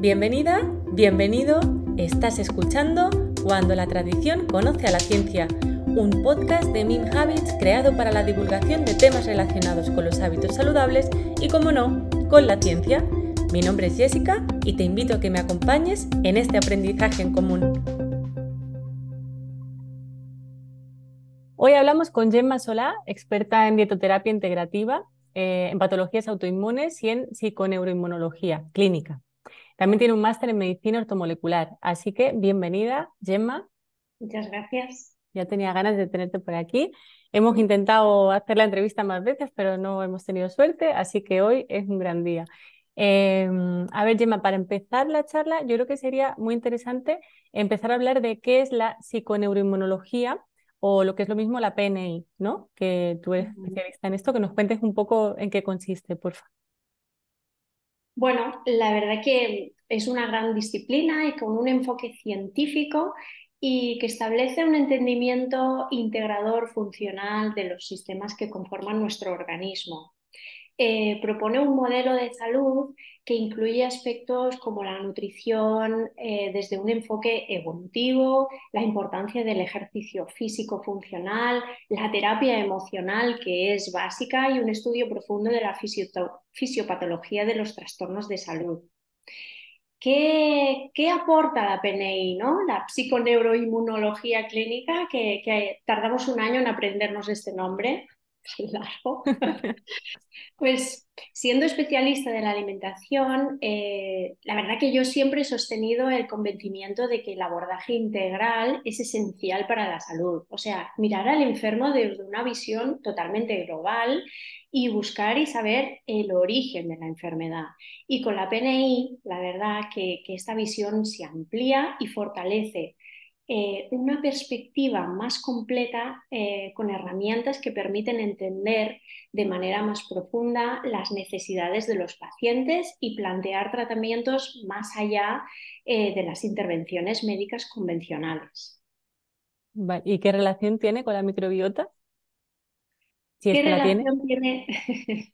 Bienvenida, bienvenido, estás escuchando Cuando la tradición conoce a la ciencia, un podcast de Mim Habits creado para la divulgación de temas relacionados con los hábitos saludables y, como no, con la ciencia. Mi nombre es Jessica y te invito a que me acompañes en este aprendizaje en común. Hoy hablamos con Gemma Solá, experta en dietoterapia integrativa, eh, en patologías autoinmunes y en psiconeuroinmunología clínica. También tiene un máster en medicina ortomolecular. Así que bienvenida, Gemma. Muchas gracias. Ya tenía ganas de tenerte por aquí. Hemos intentado hacer la entrevista más veces, pero no hemos tenido suerte, así que hoy es un gran día. Em, a ver, Gemma, para empezar la charla, yo creo que sería muy interesante empezar a hablar de qué es la psiconeuroinmunología o lo que es lo mismo la PNI, ¿no? Que tú eres especialista en esto, que nos cuentes un poco en qué consiste, por favor. Bueno, la verdad que es una gran disciplina y con un enfoque científico y que establece un entendimiento integrador funcional de los sistemas que conforman nuestro organismo. Eh, propone un modelo de salud que incluye aspectos como la nutrición eh, desde un enfoque evolutivo, la importancia del ejercicio físico funcional, la terapia emocional que es básica y un estudio profundo de la fisiopatología de los trastornos de salud. ¿Qué, aporta la PNI, ¿no? la psiconeuroinmunología clínica, que tardamos un año en aprendernos este nombre? pues siendo especialista de la alimentación, eh, la verdad que yo siempre he sostenido el convencimiento de que el abordaje integral es esencial para la salud. O sea, mirar al enfermo desde una visión totalmente global y buscar y saber el origen de la enfermedad. Y con la PNI, la verdad que esta visión se amplía y fortalece eh, una perspectiva más completa eh, con herramientas que permiten entender de manera más profunda las necesidades de los pacientes y plantear tratamientos más allá eh, de las intervenciones médicas convencionales. ¿Y qué relación tiene con la microbiota? ¿Qué relación tiene?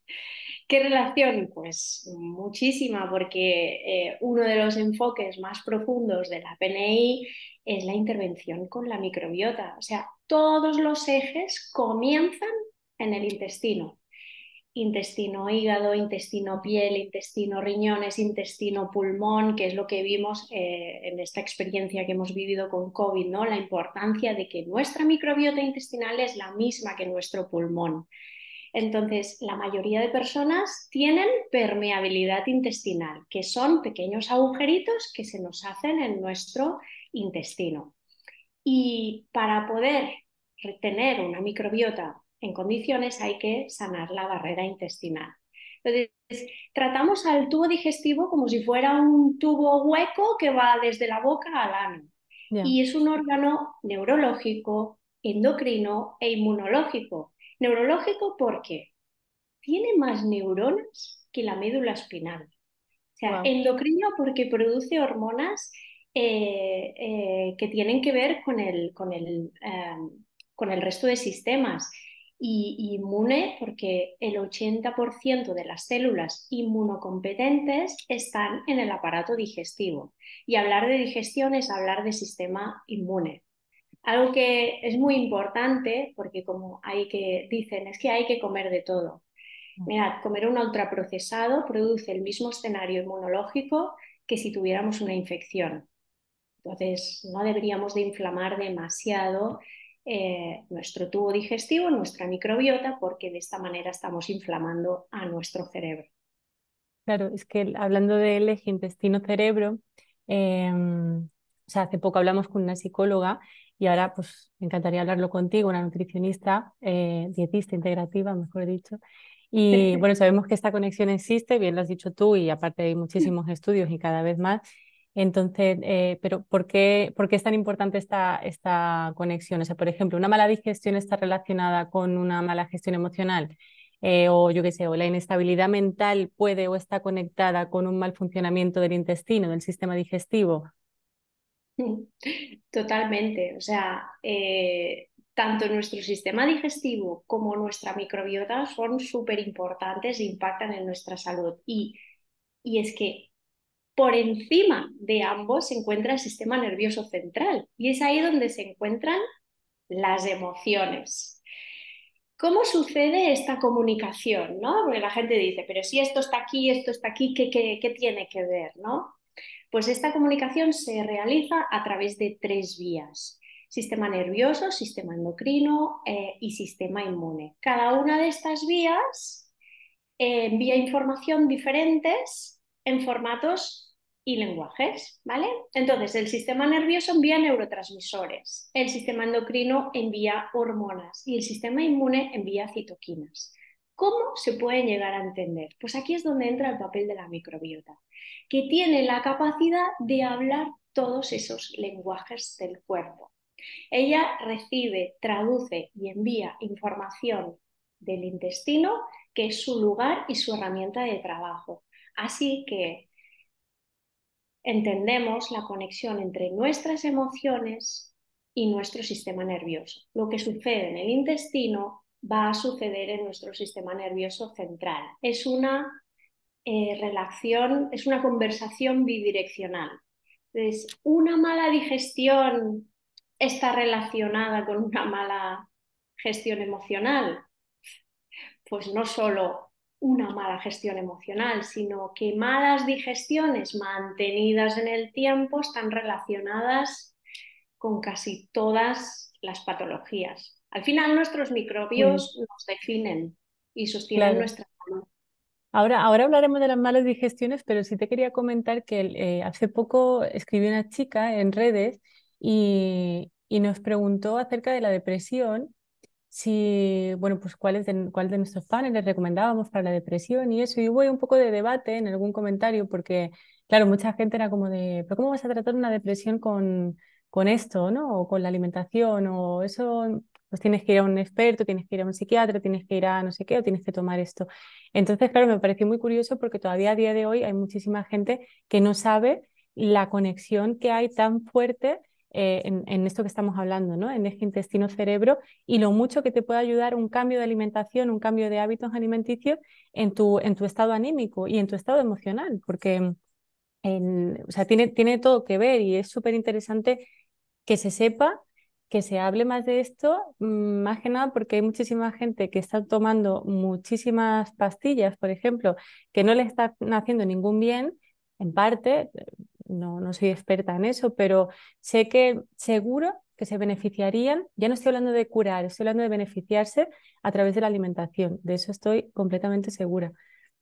¿Qué relación? Pues muchísima, porque uno de los enfoques más profundos de la PNI es la intervención con la microbiota. O sea, todos los ejes comienzan en el intestino. Intestino hígado, intestino piel, intestino riñones, intestino pulmón, que es lo que vimos eh, en esta experiencia que hemos vivido con COVID, ¿no? La importancia de que nuestra microbiota intestinal es la misma que nuestro pulmón. Entonces, la mayoría de personas tienen permeabilidad intestinal, que son pequeños agujeritos que se nos hacen en nuestro intestino. Y para poder retener una microbiota en condiciones hay que sanar la barrera intestinal. Entonces, tratamos al tubo digestivo como si fuera un tubo hueco que va desde la boca al ano. Y es un órgano neurológico, endocrino e inmunológico. Neurológico porque tiene más neuronas que la médula espinal. O sea, endocrino porque produce hormonas eh, eh, que tienen que ver con el, con el, em, con el resto de sistemas. Y, inmune porque el 80% de las células inmunocompetentes están en el aparato digestivo. Y hablar de digestión es hablar de sistema inmune. Algo que es muy importante, porque como hay que dicen, es que hay que comer de todo. Mirad, comer un ultraprocesado produce el mismo escenario inmunológico que si tuviéramos una infección. Entonces, no deberíamos de inflamar demasiado eh, nuestro tubo digestivo, nuestra microbiota, porque de esta manera estamos inflamando a nuestro cerebro. Claro, es que hablando del eje intestino-cerebro, em, o sea, hace poco hablamos con una psicóloga y ahora pues me encantaría hablarlo contigo, una nutricionista, eh, dietista integrativa, mejor dicho. Y bueno, sabemos que esta conexión existe, bien lo has dicho tú, y aparte hay muchísimos estudios y cada vez más. Entonces, eh, pero ¿por qué, ¿por qué, es tan importante esta, esta conexión? O sea, por ejemplo, ¿una mala digestión está relacionada con una mala gestión emocional? Eh, o yo qué sé, o la inestabilidad mental puede o está conectada con un mal funcionamiento del intestino, del sistema digestivo. Totalmente. O sea, eh, tanto nuestro sistema digestivo como nuestra microbiota son súper importantes e impactan en nuestra salud. Y, y es que por encima de ambos se encuentra el sistema nervioso central y es ahí donde se encuentran las emociones. ¿Cómo sucede esta comunicación? ¿no? Porque la gente dice, pero si esto está aquí, esto está aquí, ¿qué, qué, tiene que ver? ¿no? Pues esta comunicación se realiza a través de tres vías. Sistema nervioso, sistema endocrino eh, y sistema inmune. Cada una de estas vías eh, envía información diferentes en formatos y lenguajes, ¿vale? Entonces, el sistema nervioso envía neurotransmisores, el sistema endocrino envía hormonas y el sistema inmune envía citoquinas. ¿Cómo se pueden llegar a entender? Pues aquí es donde entra el papel de la microbiota, que tiene la capacidad de hablar todos esos lenguajes del cuerpo. Ella recibe, traduce y envía información del intestino, que es su lugar y su herramienta de trabajo. Así que entendemos la conexión entre nuestras emociones y nuestro sistema nervioso. Lo que sucede en el intestino va a suceder en nuestro sistema nervioso central. Es una eh, relación, es una conversación bidireccional. Entonces, una mala digestión está relacionada con una mala gestión emocional. Pues no solo una mala gestión emocional, sino que malas digestiones mantenidas en el tiempo están relacionadas con casi todas las patologías. Al final nuestros microbios nos definen y sostienen nuestra salud. Ahora, ahora hablaremos de las malas digestiones, pero sí te quería comentar que eh, hace poco escribió una chica en redes y, y nos preguntó acerca de la depresión si, bueno, pues cuáles de, cuál de nuestros paneles recomendábamos para la depresión y eso. Y hubo un poco de debate en algún comentario porque, claro, mucha gente era como de, pero ¿cómo vas a tratar una depresión con, con esto, ¿no? O con la alimentación, o eso, pues tienes que ir a un experto, tienes que ir a un psiquiatra, tienes que ir a no sé qué, o tienes que tomar esto. Entonces, claro, me pareció muy curioso porque todavía a día de hoy hay muchísima gente que no sabe la conexión que hay tan fuerte eh, en, esto que estamos hablando, ¿no? en eje intestino-cerebro, y lo mucho que te puede ayudar un cambio de alimentación, un cambio de hábitos alimenticios en tu, en tu estado anímico y en tu estado emocional, porque o sea, tiene, tiene todo que ver y es súper interesante que se sepa que se hable más de esto, mm, más que nada porque hay muchísima gente que está tomando muchísimas pastillas, por ejemplo, que no le están haciendo ningún bien, en parte, no, no soy experta en eso, pero sé que seguro que se beneficiarían, ya no estoy hablando de curar, estoy hablando de beneficiarse a través de la alimentación, de eso estoy completamente segura.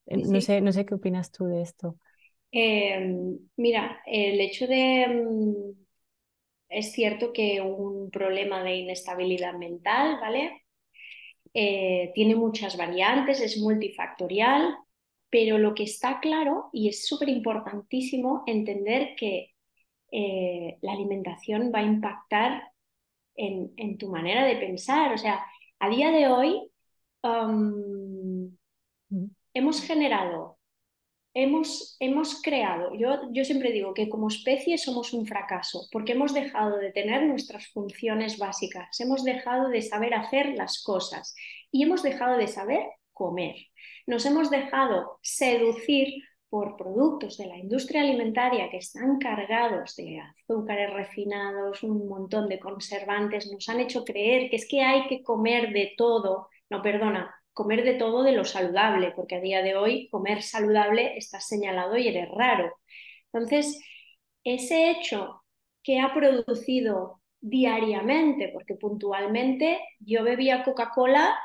Eh, no, sé, no sé qué opinas tú de esto. Em, mira, el hecho de... Mm, es cierto que un problema de inestabilidad mental, ¿vale? Eh, tiene muchas variantes, es multifactorial, pero lo que está claro, y es súper importantísimo entender que eh, la alimentación va a impactar en, tu manera de pensar. O sea, a día de hoy um, hemos generado, hemos, hemos creado, yo, yo siempre digo que como especie somos un fracaso, porque hemos dejado de tener nuestras funciones básicas, hemos dejado de saber hacer las cosas y hemos dejado de saber comer. Nos hemos dejado seducir por productos de la industria alimentaria que están cargados de azúcares refinados, un montón de conservantes, nos han hecho creer que es que hay que comer de todo, no, perdona, comer de todo de lo saludable, porque a día de hoy comer saludable está señalado y eres raro. Entonces, ese hecho que ha producido diariamente, porque puntualmente yo bebía Coca-Cola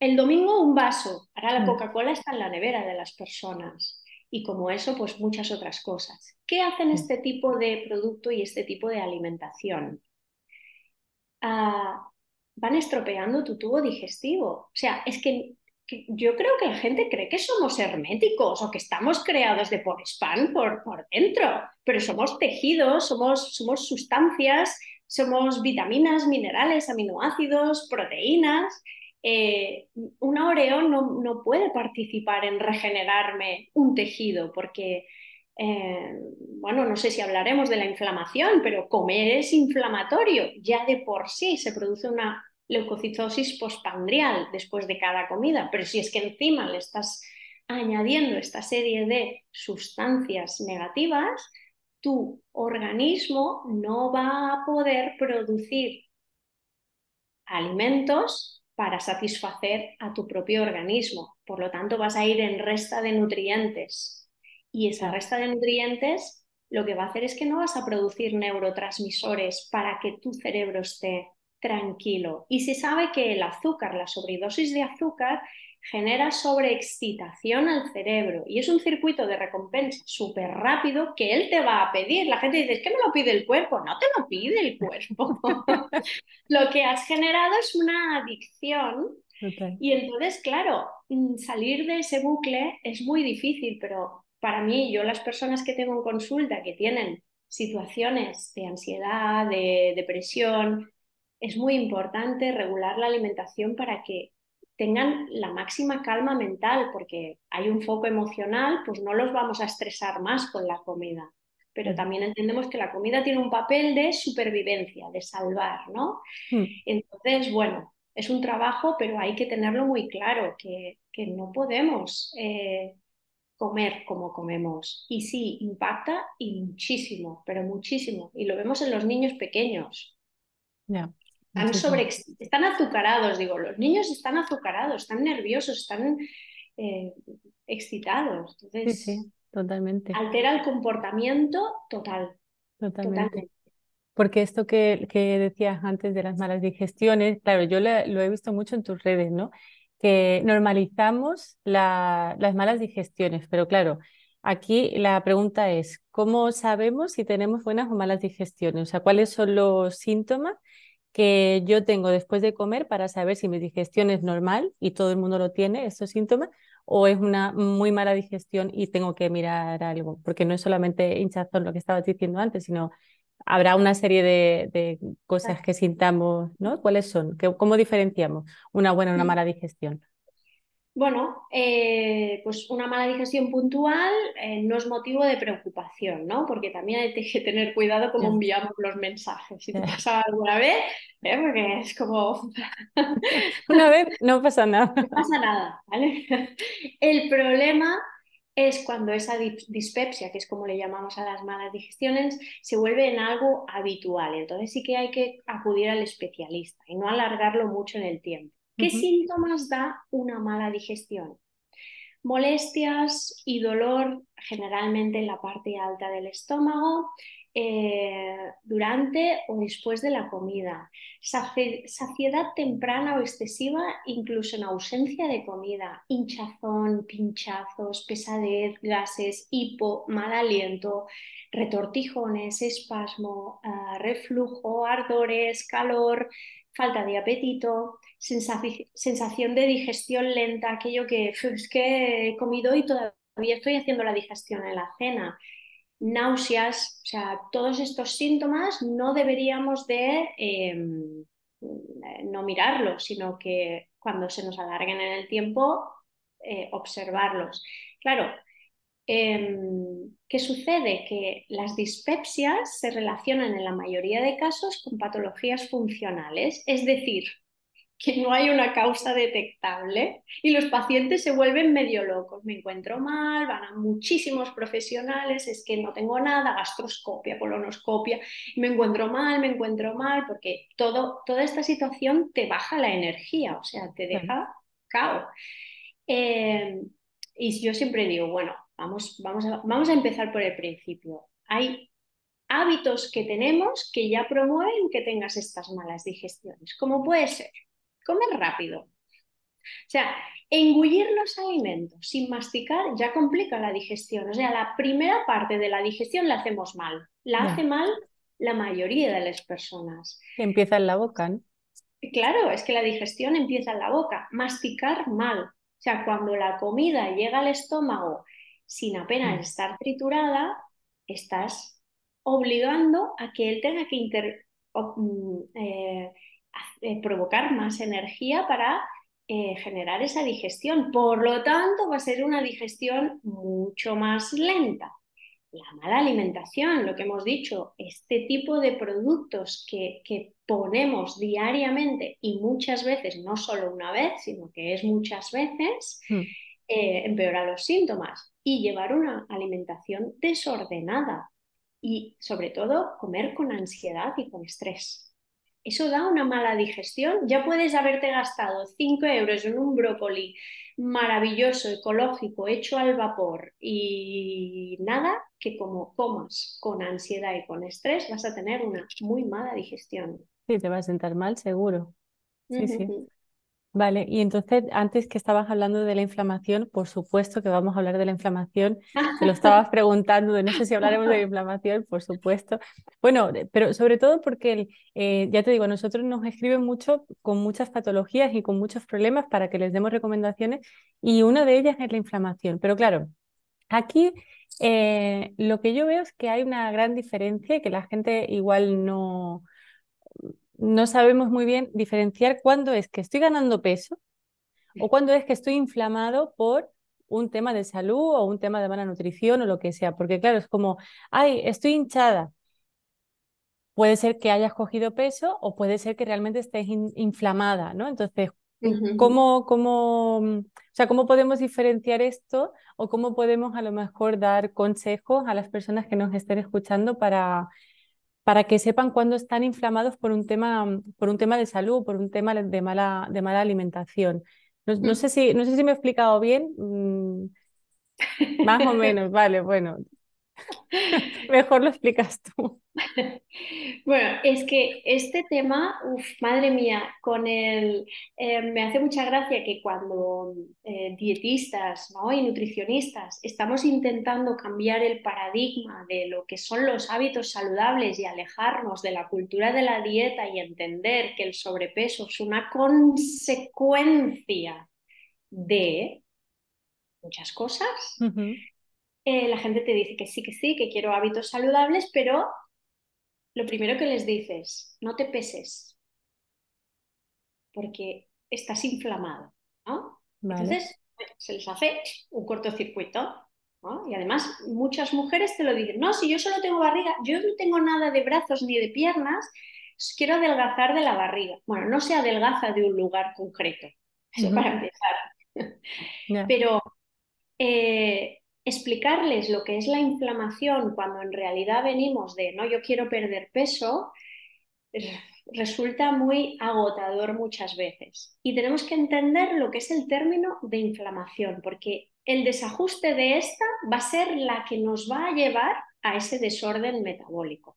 el domingo un vaso, ahora la mm. Coca-Cola está en la nevera de las personas y como eso, pues muchas otras cosas. ¿Qué hacen mm. este tipo de producto y este tipo de alimentación? Ah, van estropeando tu tubo digestivo. O sea, es que, yo creo que la gente cree que somos herméticos o que estamos creados de por spam por, por dentro, pero somos tejidos, somos, somos sustancias, somos vitaminas, minerales, aminoácidos, proteínas eh, una Oreo no, puede participar en regenerarme un tejido porque, eh, bueno, no sé si hablaremos de la inflamación, pero comer es inflamatorio. Ya de por sí se produce una leucocitosis postpandrial después de cada comida, pero si es que encima le estás añadiendo esta serie de sustancias negativas, tu organismo no va a poder producir alimentos para satisfacer a tu propio organismo. Por lo tanto, vas a ir en resta de nutrientes. Y esa resta de nutrientes lo que va a hacer es que no vas a producir neurotransmisores para que tu cerebro esté tranquilo. Y se sabe que el azúcar, la sobredosis de azúcar, genera sobreexcitación al cerebro y es un circuito de recompensa súper rápido que él te va a pedir. La gente dice, es que me lo pide el cuerpo. No te lo pide el cuerpo. lo que has generado es una adicción. Y entonces, claro, mm, salir de ese bucle es muy difícil, pero para mí, yo las personas que tengo en consulta que tienen situaciones de ansiedad, de depresión, es muy importante regular la alimentación para que tengan la máxima calma mental, porque hay un foco emocional, pues no los vamos a estresar más con la comida. Pero también entendemos que la comida tiene un papel de supervivencia, de salvar, ¿no? Hmm. Entonces, bueno, es un trabajo, pero hay que tenerlo muy claro, que, que no podemos eh, comer como comemos. Y sí, impacta y muchísimo, pero muchísimo. Y lo vemos en los niños pequeños. Están, sobre, están azucarados, digo, los niños están azucarados, están nerviosos, están eh, excitados. Entonces, sí, sí, totalmente. Altera el comportamiento total. Totalmente. Porque esto que, que, decías antes de las malas digestiones, claro, yo lo he visto mucho en tus redes, ¿no? que normalizamos las malas digestiones, pero claro, aquí la pregunta es, ¿cómo sabemos si tenemos buenas o malas digestiones? O sea, ¿cuáles son los síntomas que yo tengo después de comer para saber si mi digestión es normal y todo el mundo lo tiene, estos síntomas, o es una muy mala digestión y tengo que mirar algo? Porque no es solamente hinchazón lo que estabas diciendo antes, sino habrá una serie de, cosas que sintamos, ¿no? ¿Cuáles son? ¿Cómo diferenciamos una buena y una mala digestión? Bueno, eh, pues una mala digestión puntual eh, no es motivo de preocupación, ¿no? Porque también hay que tener cuidado cómo enviamos los mensajes. Si te pasa alguna vez, ¿eh? porque es como... una vez no pasa nada. No pasa nada, ¿vale? El problema es cuando esa dispepsia, que es como le llamamos a las malas digestiones, se vuelve en algo habitual. Entonces sí que hay que acudir al especialista y no alargarlo mucho en el tiempo. ¿Qué síntomas da una mala digestión? Molestias y dolor generalmente en la parte alta del estómago, eh, durante o después de la comida, saciedad temprana o excesiva incluso en ausencia de comida, hinchazón, pinchazos, pesadez, gases, hipo, mal aliento, retortijones, espasmo, ah, reflujo, ardores, calor, falta de apetito, sensación de digestión lenta, aquello que es que he comido y todavía estoy haciendo la digestión en la cena náuseas, o sea, todos estos síntomas no deberíamos de em, no mirarlos, sino que cuando se nos alarguen en el tiempo, eh, observarlos. Claro, em, ¿qué sucede? Que las dispepsias se relacionan en la mayoría de casos con patologías funcionales, es decir, que no hay una causa detectable y los pacientes se vuelven medio locos. Me encuentro mal, van a muchísimos profesionales, es que no tengo nada, gastroscopia, colonoscopia, me encuentro mal, me encuentro mal, porque todo, toda esta situación te baja la energía, o sea, te deja caos. Eh, y yo siempre digo, bueno, vamos, vamos, a, vamos a empezar por el principio. Hay hábitos que tenemos que ya promueven que tengas estas malas digestiones. ¿Cómo puede ser? Comer rápido. O sea, engullir los alimentos sin masticar ya complica la digestión. O sea, la primera parte de la digestión la hacemos mal. La hace mal la mayoría de las personas. Empieza en la boca, Claro, es que la digestión empieza en la boca. Masticar mal. O sea, cuando la comida llega al estómago sin apenas mm. estar triturada, estás obligando a que él tenga que inter... Mm, eh, eh, provocar más energía para eh, generar esa digestión. Por lo tanto, va a ser una digestión mucho más lenta. La mala alimentación, lo que hemos dicho, este tipo de productos que, que ponemos diariamente y muchas veces, no solo una vez, sino que es muchas veces, hmm. eh, empeora los síntomas. Y llevar una alimentación desordenada y sobre todo comer con ansiedad y con estrés eso da una mala digestión. Ya puedes haberte gastado 5 euros en un brócoli maravilloso, ecológico, hecho al vapor y nada, que como comas con ansiedad y con estrés vas a tener una muy mala digestión. Sí, te va a sentar mal, seguro. Sí, sí. Vale, y entonces antes que estabas hablando de la inflamación, por supuesto que vamos a hablar de la inflamación. Te lo estabas preguntando de no sé si hablaremos de la inflamación, por supuesto. Bueno, pero sobre todo porque, eh, ya te digo, nosotros nos escriben mucho con muchas patologías y con muchos problemas para que les demos recomendaciones y una de ellas es la inflamación. Pero claro, aquí eh, lo que yo veo es que hay una gran diferencia y que la gente igual no no sabemos muy bien diferenciar cuándo es que estoy ganando peso o cuándo es que estoy inflamado por un tema de salud o un tema de mala nutrición o lo que sea. Porque claro, es como, ay, estoy hinchada. Puede ser que hayas cogido peso o puede ser que realmente estés inflamada, ¿no? Entonces, ¿cómo, cómo, o sea, ¿cómo podemos diferenciar esto o cómo podemos a lo mejor dar consejos a las personas que nos estén escuchando para para que sepan cuándo están inflamados por un tema, por un tema de salud, por un tema de mala, de mala alimentación. No, sé si, no sé si me he explicado bien. Mm, más o menos, vale, bueno. Mejor lo explicas tú. Bueno, es que este tema, uf, madre mía, con el, eh, me hace mucha gracia que cuando eh, dietistas ¿no? y nutricionistas estamos intentando cambiar el paradigma de lo que son los hábitos saludables y alejarnos de la cultura de la dieta y entender que el sobrepeso es una consecuencia de muchas cosas, eh, la gente te dice que sí, que sí, que quiero hábitos saludables, pero lo primero que les dices, no te peses, porque estás inflamado, ¿no? Entonces se les hace un cortocircuito, ¿no? Y además muchas mujeres te lo dicen, no, si yo solo tengo barriga, yo no tengo nada de brazos ni de piernas, quiero adelgazar de la barriga. Bueno, no se adelgaza de un lugar concreto, eso para empezar. Pero eh, explicarles lo que es la inflamación cuando en realidad venimos de, no, yo quiero perder peso, resulta muy agotador muchas veces. Y tenemos que entender lo que es el término de inflamación, porque el desajuste de esta va a ser la que nos va a llevar a ese desorden metabólico.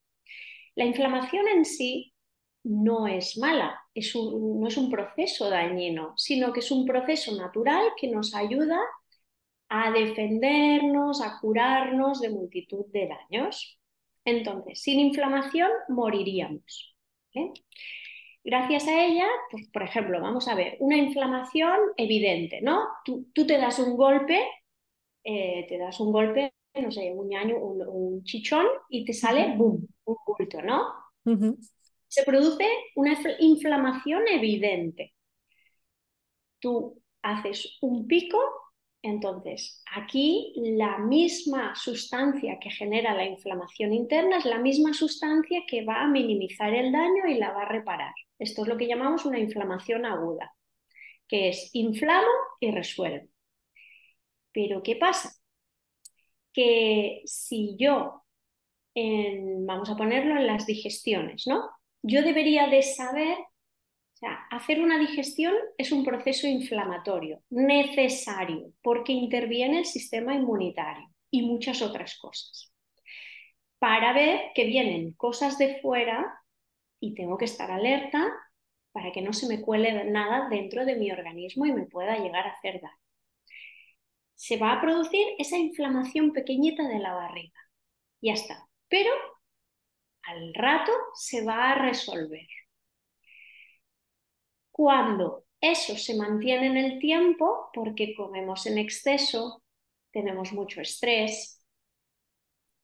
La inflamación en sí no es mala, es no es un proceso dañino, sino que es un proceso natural que nos ayuda a defendernos, a curarnos de multitud de daños. Entonces, sin inflamación moriríamos. Gracias a ella, pues, por ejemplo, vamos a ver, una inflamación evidente, ¿no? Tú, te das un golpe, eh, te das un golpe, no sé, un año, un, chichón y te sale, boom, un bulto, ¿no? Se produce una inflamación evidente. Tú haces un pico entonces, aquí la misma sustancia que genera la inflamación interna es la misma sustancia que va a minimizar el daño y la va a reparar. Esto es lo que llamamos una inflamación aguda, que es inflamo y resuelvo. Pero ¿qué pasa? Que si yo, vamos a ponerlo en las digestiones, ¿no? Yo debería de saber hacer una digestión es un proceso inflamatorio necesario porque interviene el sistema inmunitario y muchas otras cosas. Para ver que vienen cosas de fuera y tengo que estar alerta para que no se me cuele nada dentro de mi organismo y me pueda llegar a hacer daño. Se va a producir esa inflamación pequeñita de la barriga. Ya está. Pero al rato se va a resolver. Cuando eso se mantiene en el tiempo, porque comemos en exceso, tenemos mucho estrés,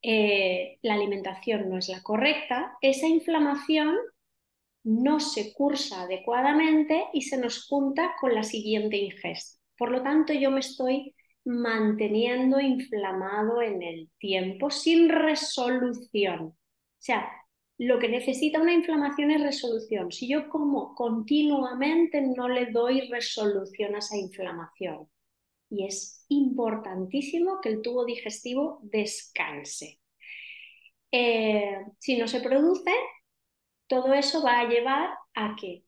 eh, la alimentación no es la correcta, esa inflamación no se cursa adecuadamente y se nos junta con la siguiente ingesta. Por lo tanto, yo me estoy manteniendo inflamado en el tiempo sin resolución. O sea, lo que necesita una inflamación es resolución. Si yo como continuamente no le doy resolución a esa inflamación. y es importantísimo que el tubo digestivo descanse. Eh, si no se produce, todo eso va a llevar a que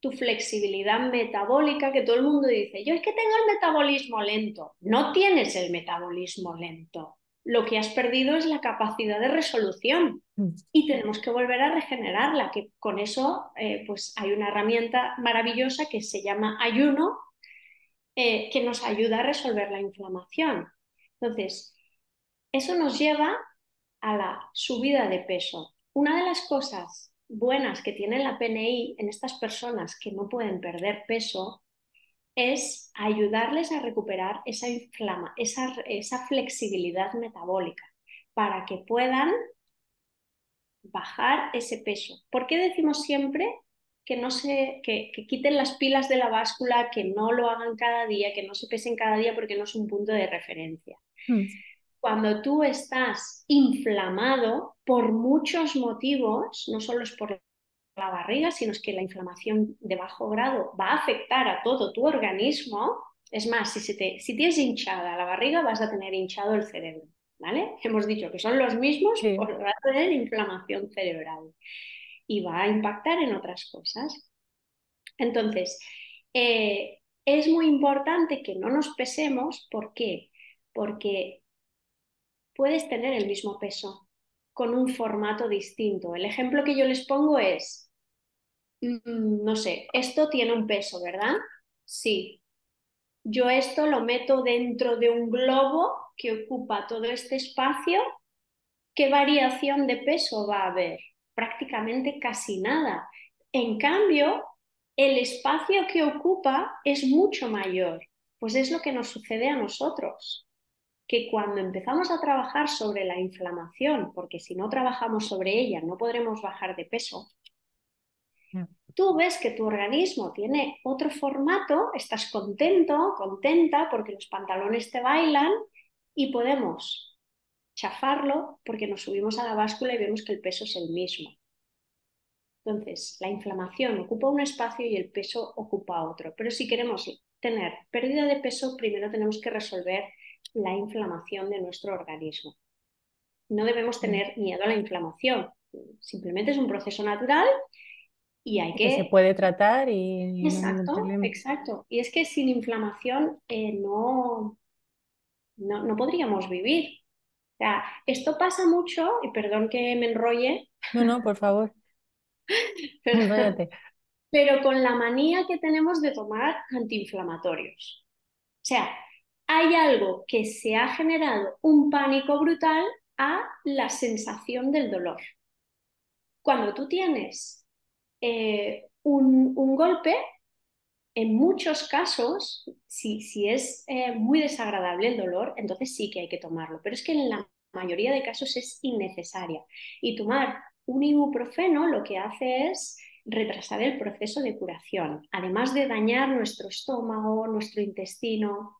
tu flexibilidad metabólica, que todo el mundo dice, yo es que tengo el metabolismo lento. No tienes el metabolismo lento. Lo que has perdido es la capacidad de resolución. Y tenemos que volver a regenerarla, que con eso eh, pues hay una herramienta maravillosa que se llama ayuno, eh, que nos ayuda a resolver la inflamación. Entonces, eso nos lleva a la subida de peso. Una de las cosas buenas que tiene la PNI en estas personas que no pueden perder peso es ayudarles a recuperar esa, inflama, esa, esa flexibilidad metabólica para que puedan bajar ese peso. ¿Por qué decimos siempre que no se, que, quiten las pilas de la báscula, que no lo hagan cada día, que no se pesen cada día porque no es un punto de referencia? Mm. Cuando tú estás inflamado por muchos motivos, no solo es por la barriga, sino es que la inflamación de bajo grado va a afectar a todo tu organismo. Es más, si, te, si tienes hinchada la barriga, vas a tener hinchado el cerebro. ¿Vale? Hemos dicho que son los mismos, sí. pues va a tener inflamación cerebral y va a impactar en otras cosas. Entonces, eh, es muy importante que no nos pesemos. ¿Por qué? Porque puedes tener el mismo peso con un formato distinto. El ejemplo que yo les pongo es, mm, no sé, esto tiene un peso, ¿verdad? Sí. Yo esto lo meto dentro de un globo que ocupa todo este espacio. ¿Qué variación de peso va a haber? Prácticamente casi nada. En cambio, el espacio que ocupa es mucho mayor. Pues es lo que nos sucede a nosotros que cuando empezamos a trabajar sobre la inflamación, porque si no trabajamos sobre ella no podremos bajar de peso, tú ves que tu organismo tiene otro formato, estás contento, contenta porque los pantalones te bailan y podemos chafarlo porque nos subimos a la báscula y vemos que el peso es el mismo. Entonces, la inflamación ocupa un espacio y el peso ocupa otro. Pero si queremos tener pérdida de peso, primero tenemos que resolver la inflamación de nuestro organismo. No debemos mm. tener miedo a la inflamación, simplemente es un proceso natural y hay que... se puede tratar y... Exacto, exacto. Y es que sin inflamación eh, no, no, podríamos vivir. O sea, esto pasa mucho, y perdón que me enrolle. No, no, por favor. pero, pero con la manía que tenemos de tomar antiinflamatorios. O sea, hay algo que se ha generado un pánico brutal a la sensación del dolor. Cuando tú tienes eh, un, golpe, en muchos casos, si, si es eh, muy desagradable el dolor, entonces sí que hay que tomarlo, pero es que en la mayoría de casos es innecesaria. Y tomar un ibuprofeno lo que hace es retrasar el proceso de curación, además de dañar nuestro estómago, nuestro intestino,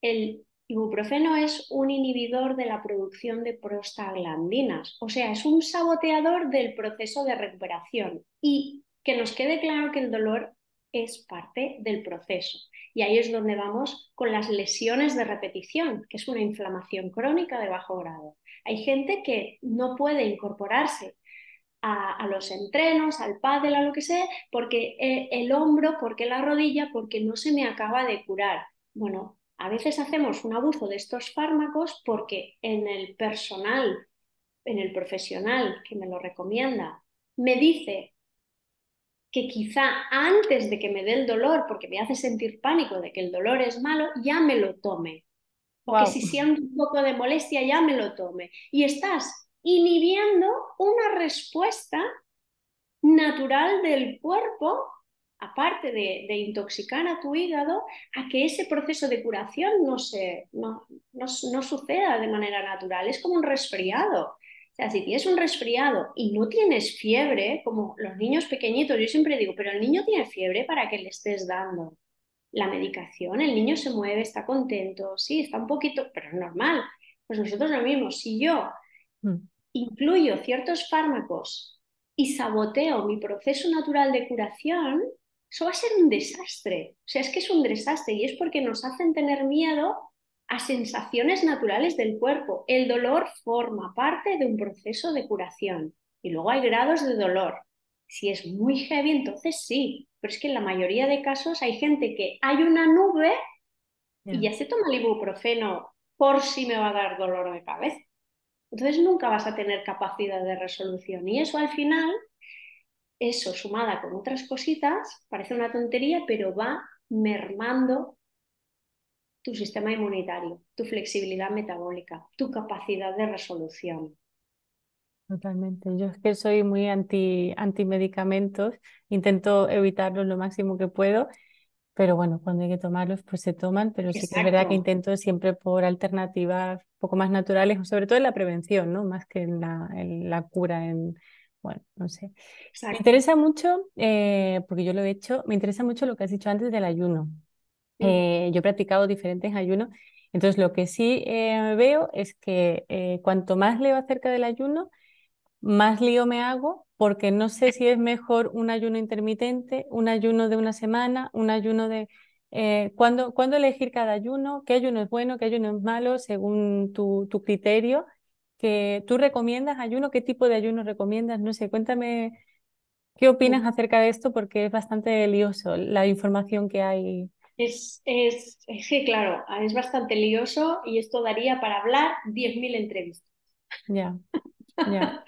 el ibuprofeno es un inhibidor de la producción de prostaglandinas, o sea, es un saboteador del proceso de recuperación. Y que nos quede claro que el dolor es parte del proceso. Y ahí es donde vamos con las lesiones de repetición, que es una inflamación crónica de bajo grado. Hay gente que no puede incorporarse a, los entrenos, al pádel, a lo que sea, porque eh, el hombro, porque la rodilla, porque no se me acaba de curar. Bueno, a veces hacemos un abuso de estos fármacos porque en el personal, en el profesional que me lo recomienda, me dice que quizá antes de que me dé el dolor, porque me hace sentir pánico de que el dolor es malo, ya me lo tome. O que si siento un poco de molestia, ya me lo tome. Y estás inhibiendo una respuesta natural del cuerpo aparte de, intoxicar a tu hígado, a que ese proceso de curación no, se, no, suceda de manera natural. Es como un resfriado. O sea, si tienes un resfriado y no tienes fiebre, como los niños pequeñitos, yo siempre digo, pero el niño tiene fiebre para que le estés dando la medicación, el niño se mueve, está contento, sí, está un poquito, pero es normal. Pues nosotros lo mismo, si yo mm. incluyo ciertos fármacos y saboteo mi proceso natural de curación, eso va a ser un desastre. O sea, es que es un desastre y es porque nos hacen tener miedo a sensaciones naturales del cuerpo. El dolor forma parte de un proceso de curación y luego hay grados de dolor. Si es muy heavy, entonces sí, pero es que en la mayoría de casos hay gente que hay una nube y ya se toma el ibuprofeno por si me va a dar dolor de cabeza. Entonces nunca vas a tener capacidad de resolución y eso al final, eso sumada con otras cositas, parece una tontería, pero va mermando tu sistema inmunitario, tu flexibilidad metabólica, tu capacidad de resolución. Totalmente. Yo es que soy muy anti, anti medicamentos, intento evitarlos lo máximo que puedo, pero bueno, cuando hay que tomarlos, pues se toman, pero sí que es verdad que intento siempre por alternativas un poco más naturales, sobre todo en la prevención, ¿no? Más que en la, en la cura, en, bueno, no sé. Me interesa mucho, eh, porque yo lo he hecho, me interesa mucho lo que has dicho antes del ayuno. Eh, yo he practicado diferentes ayunos, entonces lo que sí eh, veo es que cuanto más leo acerca del ayuno, más lío me hago porque no sé si es mejor un ayuno intermitente, un ayuno de una semana, un ayuno de... Eh, ¿cuándo, elegir cada ayuno? ¿Qué ayuno es bueno? ¿Qué ayuno es malo? Según tu, tu criterio. que ¿Tú recomiendas ayuno? ¿Qué tipo de ayuno recomiendas? No sé, cuéntame qué opinas acerca de esto porque es bastante lioso la información que hay. Es, es, es que, claro, es bastante lioso y esto daría para hablar 10.000 entrevistas. Ya.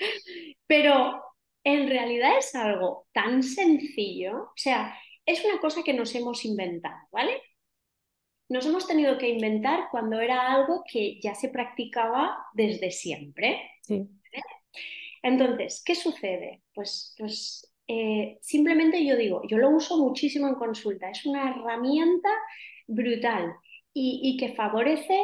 Pero en realidad es algo tan sencillo, o sea, es una cosa que nos hemos inventado, ¿vale? Nos hemos tenido que inventar cuando era algo que ya se practicaba desde siempre. Sí. Entonces, ¿qué sucede? Pues, pues eh, simplemente yo digo, yo lo uso muchísimo en consulta, es una herramienta brutal y que favorece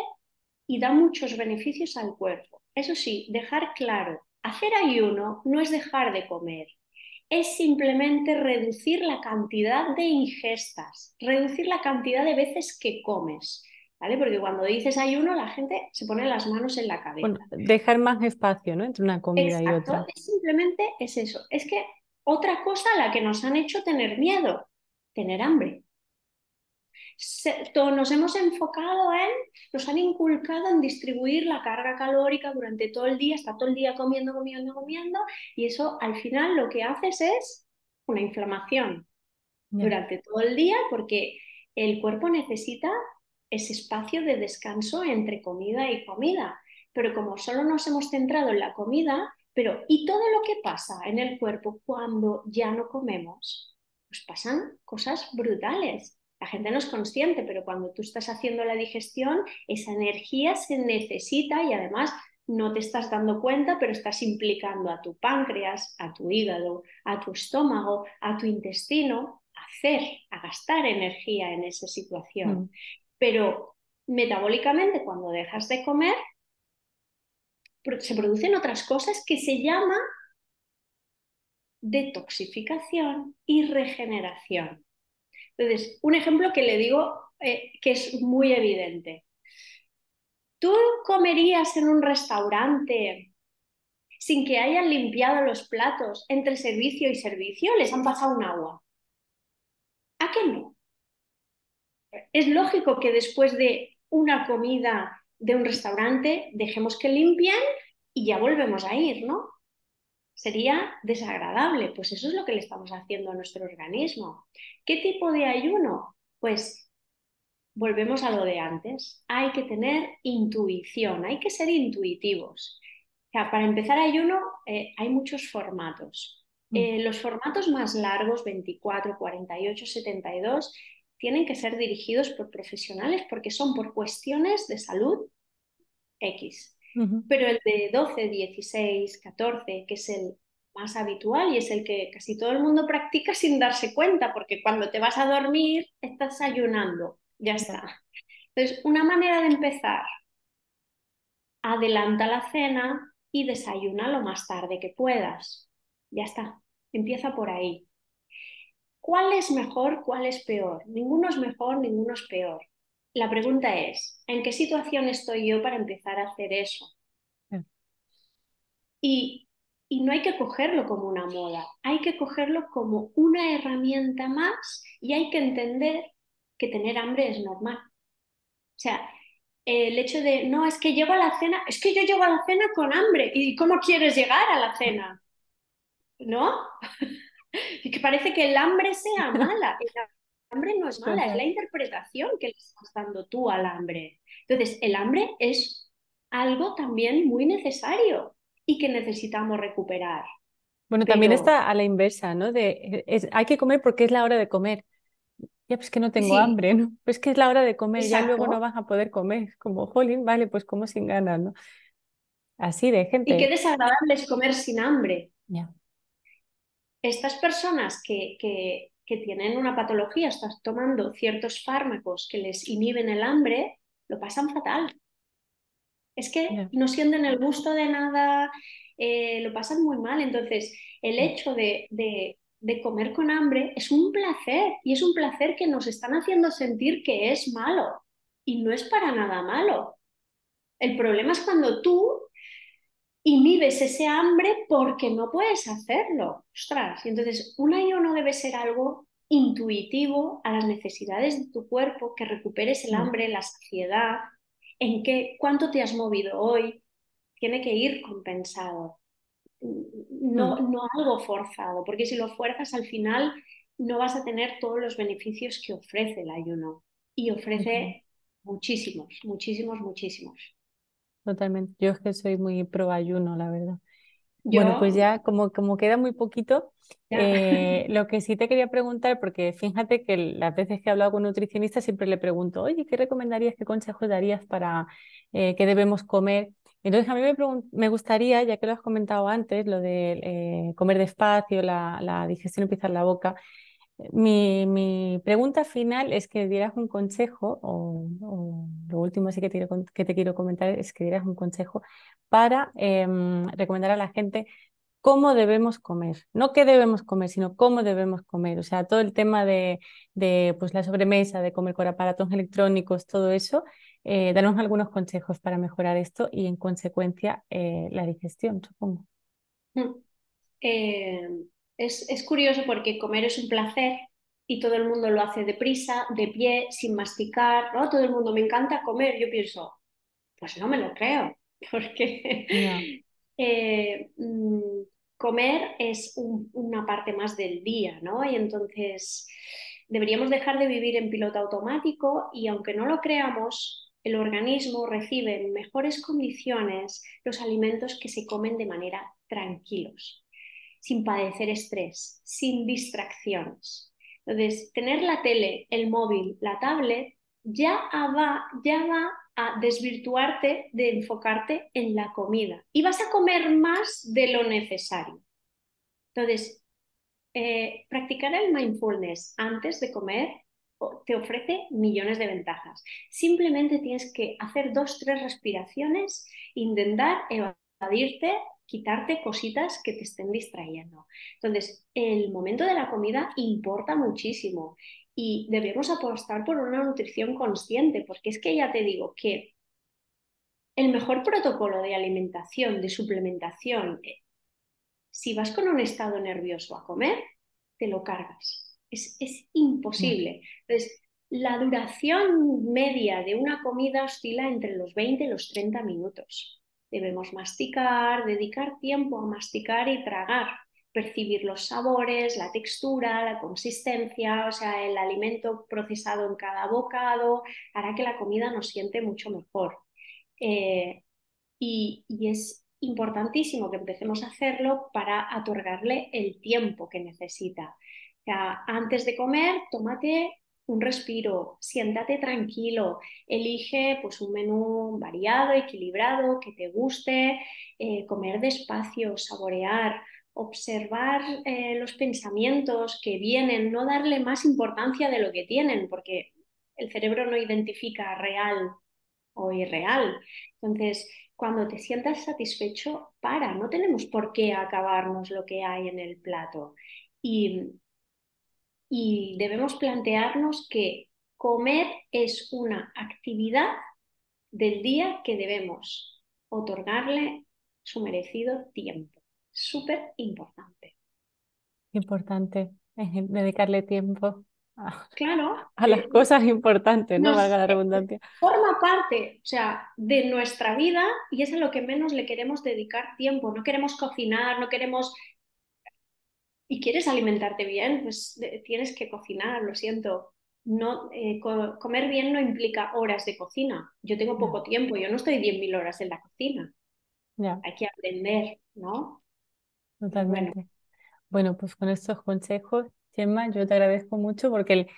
y da muchos beneficios al cuerpo. Eso sí, dejar claro, hacer ayuno no es dejar de comer, es simplemente reducir la cantidad de ingestas, reducir la cantidad de veces que comes. ¿Vale? Porque cuando dices ayuno, la gente se pone las manos en la cabeza. dejar más espacio, ¿no? Entre una comida y otra. Simplemente es eso. Es que otra cosa a la que nos han hecho tener miedo, tener hambre nos hemos enfocado en, nos han inculcado en distribuir la carga calórica durante todo el día, está todo el día comiendo, comiendo, comiendo, y eso al final lo que haces es una inflamación durante todo el día porque el cuerpo necesita ese espacio de descanso entre comida y comida. Pero como solo nos hemos centrado en la comida, pero ¿y todo lo que pasa en el cuerpo cuando ya no comemos? Pues pasan cosas brutales. La gente no es consciente, pero cuando tú estás haciendo la digestión, esa energía se necesita y además no te estás dando cuenta, pero estás implicando a tu páncreas, a tu hígado, a tu estómago, a tu intestino, a hacer, a gastar energía en esa situación. Mm. Pero metabólicamente, cuando dejas de comer, se producen otras cosas que se llama detoxificación y regeneración. Entonces, un ejemplo que le digo eh, que es muy evidente. ¿Tú comerías en un restaurante sin que hayan limpiado los platos entre servicio y servicio? ¿Les han pasado un agua? ¿A qué no? Es lógico que después de una comida de un restaurante dejemos que limpien y ya volvemos a ir, ¿no? sería desagradable. Pues eso es lo que le estamos haciendo a nuestro organismo. ¿Qué tipo de ayuno? Pues volvemos a lo de antes. Hay que tener intuición, hay que ser intuitivos. para empezar ayuno eh, hay muchos formatos. Mm. Eh, los formatos más largos, 24, 48, 72, tienen que ser dirigidos por profesionales porque son por cuestiones de salud X. Pero el de 12, 16, 14, que es el más habitual y es el que casi todo el mundo practica sin darse cuenta, porque cuando te vas a dormir estás ayunando, ya está. Entonces, una manera de empezar, adelanta la cena y desayuna lo más tarde que puedas. Ya está, empieza por ahí. ¿Cuál es mejor, cuál es peor? Ninguno es mejor, ninguno es peor. La pregunta es, ¿en qué situación estoy yo para empezar a hacer eso? Y y no hay que cogerlo como una moda, hay que cogerlo como una herramienta más y hay que entender que tener hambre es normal. O sea, el hecho de, no, es que llego a la cena, es que yo llego a la cena con hambre. ¿Y cómo quieres llegar a la cena? ¿No? y que parece que el hambre sea mala. El hambre no es mala, es la interpretación que le estás dando tú al hambre. Entonces, el hambre es algo también muy necesario y que necesitamos recuperar. Bueno, también está a la inversa, ¿no? De, hay que comer porque es la hora de comer. Ya, pues que no tengo hambre, ¿no? Pues que es la hora de comer, ya luego no vas a poder comer. Como, jolín, vale, pues como sin ganas, ¿no? Así de gente. Y qué desagradable es comer sin hambre. Ya. Estas personas que, que, que tienen una patología, estás tomando ciertos fármacos que les inhiben el hambre, lo pasan fatal. Es que no sienten el gusto de nada, eh, lo pasan muy mal. Entonces, el hecho de, de comer con hambre es un placer y es un placer que nos están haciendo sentir que es malo y no es para nada malo. El problema es cuando tú inhibes ese hambre porque no puedes hacerlo. Ostras, y entonces un ayuno debe ser algo intuitivo a las necesidades de tu cuerpo, que recuperes el mm. hambre, la saciedad, en qué, cuánto te has movido hoy, tiene que ir compensado no, mm. no algo forzado, porque si lo fuerzas al final no vas a tener todos los beneficios que ofrece el ayuno y ofrece muchísimos, muchísimos, muchísimos. Totalmente. Yo es que soy muy pro ayuno, la verdad. Bueno, pues ya como, como queda muy poquito, eh, lo que sí te quería preguntar, porque fíjate que las veces que he hablado con nutricionistas siempre le pregunto, oye, ¿qué recomendarías, qué consejos darías para eh, qué debemos comer? Entonces, a mí me, me, gustaría, ya que lo has comentado antes, lo de eh, comer despacio, la, la, digestión empieza en la boca, mi, mi, pregunta final es que dieras un consejo, o, lo último sí que te, que te, quiero comentar es que dieras un consejo para em, recomendar a la gente cómo debemos comer, no qué debemos comer, sino cómo debemos comer. O sea, todo el tema de, de pues, la sobremesa, de comer con aparatos electrónicos, todo eso, eh, danos algunos consejos para mejorar esto y en consecuencia eh, la digestión, supongo. Eh, es, es, curioso porque comer es un placer y todo el mundo lo hace deprisa, de pie, sin masticar, ¿no? Todo el mundo me encanta comer. Yo pienso, pues no me lo creo, porque mm, comer es una parte más del día, ¿no? Y entonces deberíamos dejar de vivir en piloto automático y aunque no lo creamos, el organismo recibe en mejores condiciones los alimentos que se comen de manera tranquilos, sin padecer estrés, sin distracciones. Entonces, tener la tele, el móvil, la tablet, ya va, ya va a desvirtuarte de enfocarte en la comida y vas a comer más de lo necesario. Entonces, eh, practicar el mindfulness antes de comer te ofrece millones de ventajas. Simplemente tienes que hacer dos, tres respiraciones, intentar evadirte, quitarte cositas que te estén distrayendo. Entonces, el momento de la comida importa muchísimo y debemos apostar por una nutrición consciente, porque es que ya te digo que el mejor protocolo de alimentación, de suplementación, eh, si vas con un estado nervioso a comer, te lo cargas es, imposible. Entonces, la duración media de una comida oscila entre los 20 y los 30 minutos. Debemos masticar, dedicar tiempo a masticar y tragar, percibir los sabores, la textura, la consistencia, o sea, el alimento procesado en cada bocado, hará que la comida nos siente mucho mejor. Eh, y, y es importantísimo que empecemos a hacerlo para otorgarle el tiempo que necesita antes de comer, tómate un respiro, siéntate tranquilo, elige pues, un menú variado, equilibrado, que te guste, eh, comer despacio, saborear, observar eh, los pensamientos que vienen, no darle más importancia de lo que tienen, porque el cerebro no identifica real o irreal. Entonces, cuando te sientas satisfecho, para, no tenemos por qué acabarnos lo que hay en el plato. Y y debemos plantearnos que comer es una actividad del día que debemos otorgarle su merecido tiempo. súper importante. Importante, dedicarle tiempo a, claro, a las eh, cosas importantes, no valga la redundancia. Forma parte, o sea, de nuestra vida y es a lo que menos le queremos dedicar tiempo. No queremos cocinar, no queremos y quieres alimentarte bien, pues tienes que cocinar, lo siento. No, eh, comer bien no implica horas de cocina. Yo tengo poco tiempo, yo no estoy 10.000 horas en la cocina. Hay que aprender, ¿no? Totalmente. Bueno. pues con estos consejos, Gemma, yo te agradezco mucho porque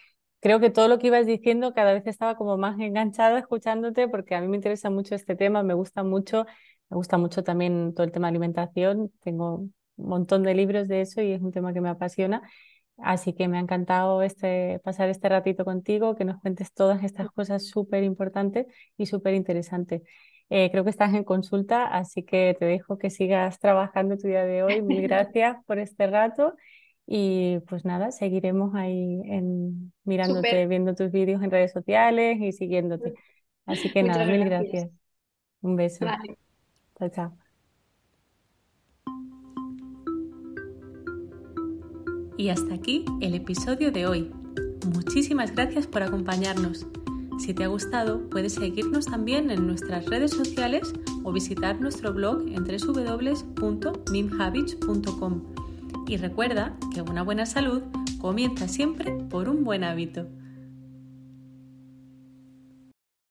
creo que todo lo que ibas diciendo cada vez estaba como más enganchada escuchándote porque a mí me interesa mucho este tema, me gusta mucho, me gusta mucho también todo el tema de alimentación. Tengo montón de libros de eso y es un tema que me apasiona. Así que me ha encantado este, pasar este ratito contigo, que nos cuentes todas estas cosas súper importantes y súper interesantes. Eh, creo que estás en consulta, así que te dejo que sigas trabajando tu día de hoy. Mil gracias por este rato y pues nada, seguiremos ahí en, mirándote, viendo tus vídeos en redes sociales y siguiéndote. Así que nada, mil gracias. Un beso. Chao, chao. Y hasta aquí el episodio de hoy. Muchísimas gracias por acompañarnos. Si te ha gustado, puedes seguirnos también en nuestras redes sociales o visitar nuestro blog en www.mimhabits.com. Y recuerda que una buena salud comienza siempre por un buen hábito.